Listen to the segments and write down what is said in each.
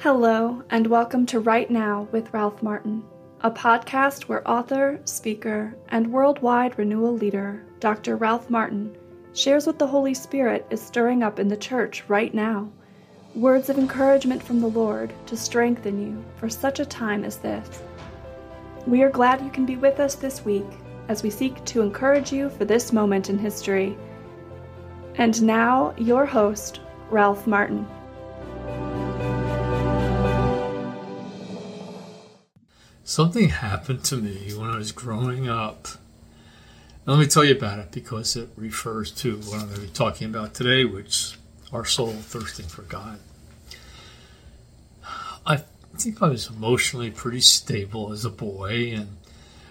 Hello, and welcome to Right Now with Ralph Martin, a podcast where author, speaker, and worldwide renewal leader Dr. Ralph Martin shares what the Holy Spirit is stirring up in the church right now. Words of encouragement from the Lord to strengthen you for such a time as this. We are glad you can be with us this week as we seek to encourage you for this moment in history. And now, your host, Ralph Martin. Something happened to me when I was growing up. let me tell you about it because it refers to what I'm going to be talking about today, which is our soul thirsting for God. I think I was emotionally pretty stable as a boy, and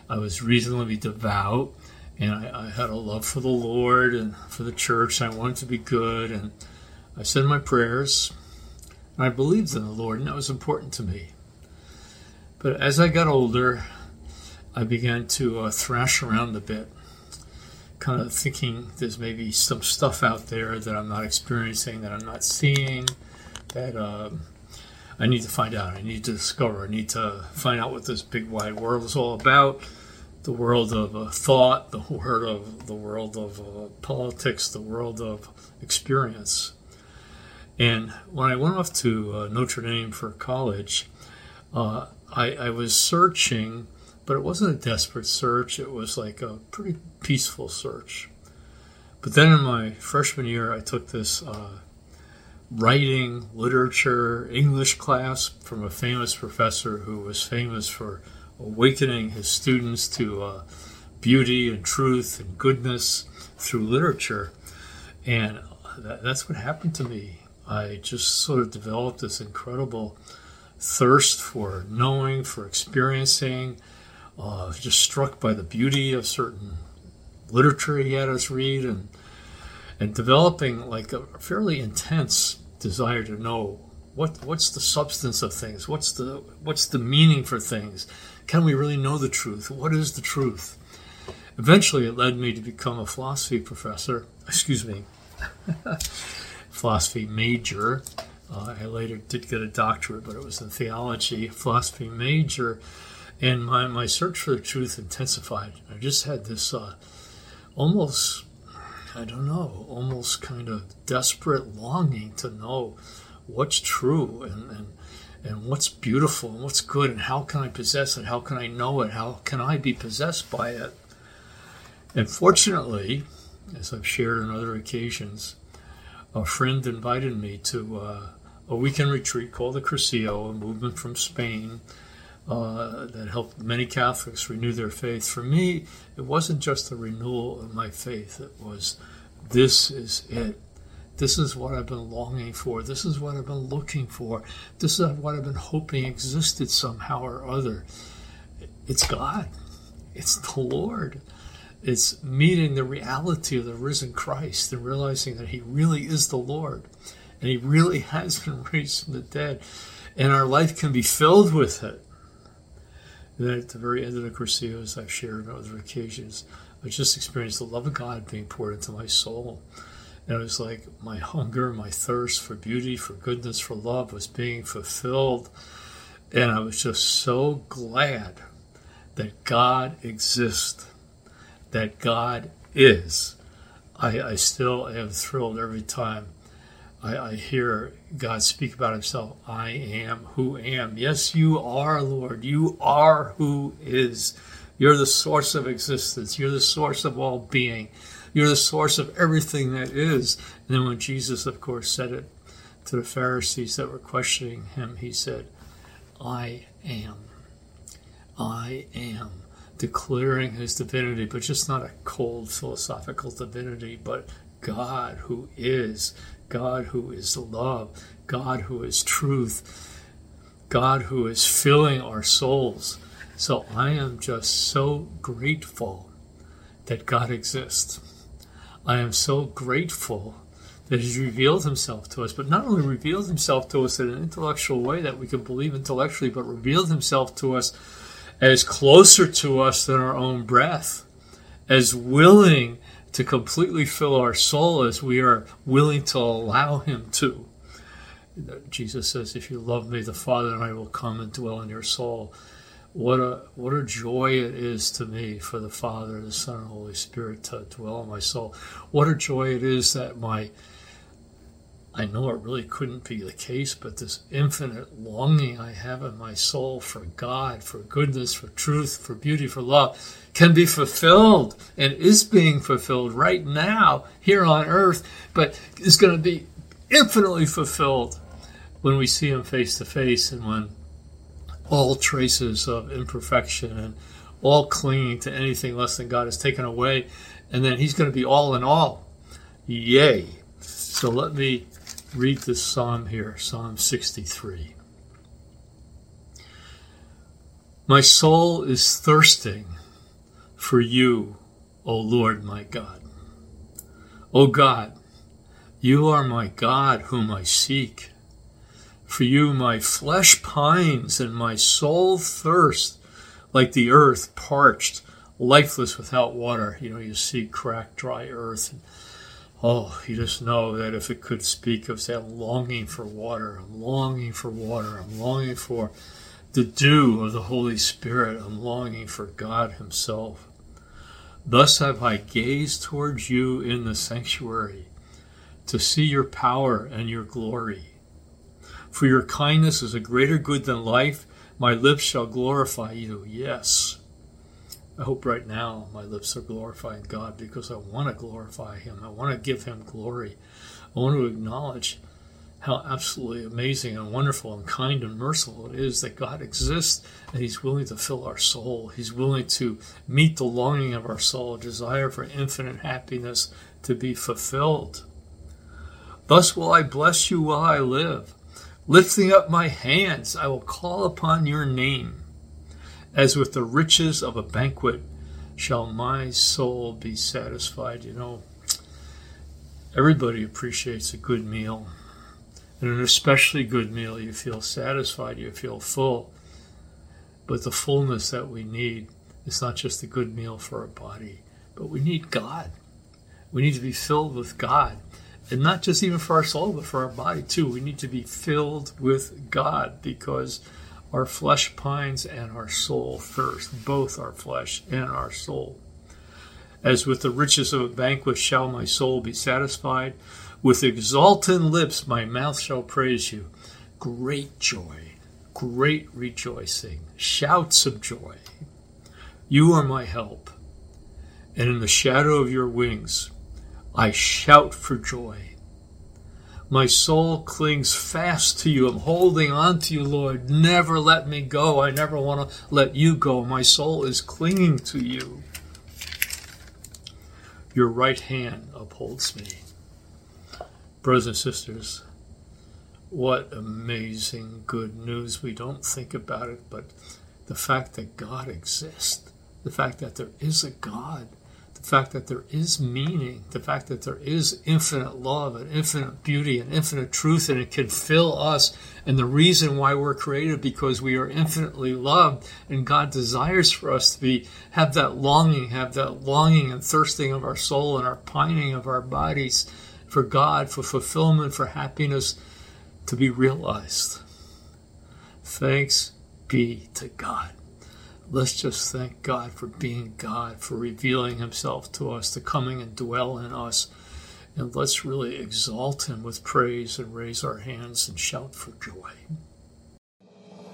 I was reasonably devout, and I, I had a love for the Lord and for the church. I wanted to be good, and I said my prayers, and I believed in the Lord, and that was important to me. But as I got older, I began to uh, thrash around a bit, kind of thinking there's maybe some stuff out there that I'm not experiencing, that I'm not seeing, that uh, I need to find out. I need to discover. I need to find out what this big wide world is all about. The world of uh, thought, the world of the world of uh, politics, the world of experience. And when I went off to uh, Notre Dame for college, uh, I, I was searching, but it wasn't a desperate search. It was like a pretty peaceful search. But then in my freshman year, I took this uh, writing, literature, English class from a famous professor who was famous for awakening his students to uh, beauty and truth and goodness through literature. And that, that's what happened to me. I just sort of developed this incredible thirst for knowing, for experiencing, uh, just struck by the beauty of certain literature he had us read, and and developing like a fairly intense desire to know what what's the substance of things, what's the what's the meaning for things, can we really know the truth? What is the truth? Eventually, it led me to become a philosophy professor. Excuse me, philosophy major uh, I later did get a doctorate, but it was in theology, philosophy major, and my, my search for the truth intensified. I just had this uh, almost, I don't know, almost kind of desperate longing to know what's true and, and, and what's beautiful and what's good and how can I possess it? How can I know it? How can I be possessed by it? And fortunately, as I've shared on other occasions, a friend invited me to uh, a weekend retreat called the Cursillo, a movement from Spain uh, that helped many Catholics renew their faith. For me, it wasn't just the renewal of my faith, it was this is it. This is what I've been longing for. This is what I've been looking for. This is what I've been hoping existed somehow or other. It's God. It's the Lord. It's meeting the reality of the risen Christ and realizing that He really is the Lord and He really has been raised from the dead, and our life can be filled with it. And then at the very end of the Cursillo, as I've shared on other occasions, I just experienced the love of God being poured into my soul. And it was like my hunger, my thirst for beauty, for goodness, for love was being fulfilled. And I was just so glad that God exists, that God is. I, I still am thrilled every time I, I hear God speak about himself. I am who am. Yes, you are, Lord. You are who is. You're the source of existence. You're the source of all being. You're the source of everything that is. And then when Jesus, of course, said it to the Pharisees that were questioning him, he said, I am. I am. Declaring his divinity, but just not a cold philosophical divinity, but God who is God who is love, God who is truth, God who is filling our souls. So I am just so grateful that God exists. I am so grateful that He's revealed Himself to us, but not only revealed Himself to us in an intellectual way that we can believe intellectually, but revealed Himself to us as closer to us than our own breath, as willing to completely fill our soul as we are willing to allow Him to. Jesus says, If you love me, the Father and I will come and dwell in your soul. What a what a joy it is to me for the Father, the Son, and the Holy Spirit to dwell in my soul. What a joy it is that my I know it really couldn't be the case, but this infinite longing I have in my soul for God, for goodness, for truth, for beauty, for love can be fulfilled and is being fulfilled right now here on earth, but is going to be infinitely fulfilled when we see Him face to face and when all traces of imperfection and all clinging to anything less than God is taken away, and then He's going to be all in all. Yay! So let me read this psalm here Psalm 63. My soul is thirsting for you, O Lord my God. O God, you are my God whom I seek. For you my flesh pines and my soul thirsts like the earth parched, lifeless without water. You know, you see cracked, dry earth. And, oh, you just know that if it could speak of, that longing for water, I'm longing for water, I'm longing for the dew of the Holy Spirit, I'm longing for God Himself. Thus have I gazed towards you in the sanctuary to see your power and your glory. For your kindness is a greater good than life. My lips shall glorify you. Yes. I hope right now my lips are glorifying God because I want to glorify Him. I want to give Him glory. I want to acknowledge how absolutely amazing and wonderful and kind and merciful it is that God exists and He's willing to fill our soul. He's willing to meet the longing of our soul, desire for infinite happiness to be fulfilled. Thus will I bless you while I live. Lifting up my hands, I will call upon your name. As with the riches of a banquet, shall my soul be satisfied. You know, everybody appreciates a good meal. And an especially good meal, you feel satisfied, you feel full. But the fullness that we need is not just a good meal for our body, but we need God. We need to be filled with God and not just even for our soul, but for our body too. We need to be filled with God because our flesh pines and our soul thirst, both our flesh and our soul. As with the riches of a banquet shall my soul be satisfied, with exultant lips my mouth shall praise you. Great joy, great rejoicing, shouts of joy. You are my help, and in the shadow of your wings I shout for joy. My soul clings fast to you. I'm holding on to you, Lord. Never let me go. I never want to let you go. My soul is clinging to you. Your right hand upholds me. Brothers and sisters, what amazing good news. We don't think about it, but the fact that God exists, the fact that there is a God fact that there is meaning, the fact that there is infinite love and infinite beauty and infinite truth, and it can fill us. And the reason why we're created because we are infinitely loved, and God desires for us to be have that longing, have that longing and thirsting of our soul and our pining of our bodies for God, for fulfillment, for happiness to be realized. Thanks be to God let's just thank God for being God, for revealing Himself to us, to coming and dwell in us. And let's really exalt Him with praise and raise our hands and shout for joy.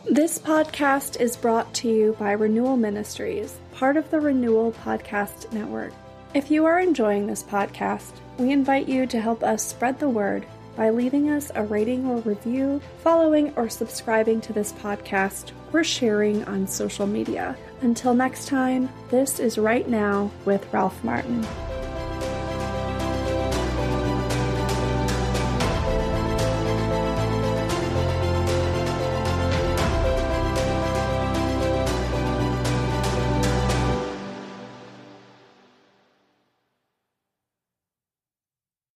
This podcast is brought to you by Renewal Ministries, part of the Renewal Podcast Network. If you are enjoying this podcast, we invite you to help us spread the word by leaving us a rating or review, following or subscribing to this podcast, or sharing on social media. Until next time, this is Right Now with Ralph Martin.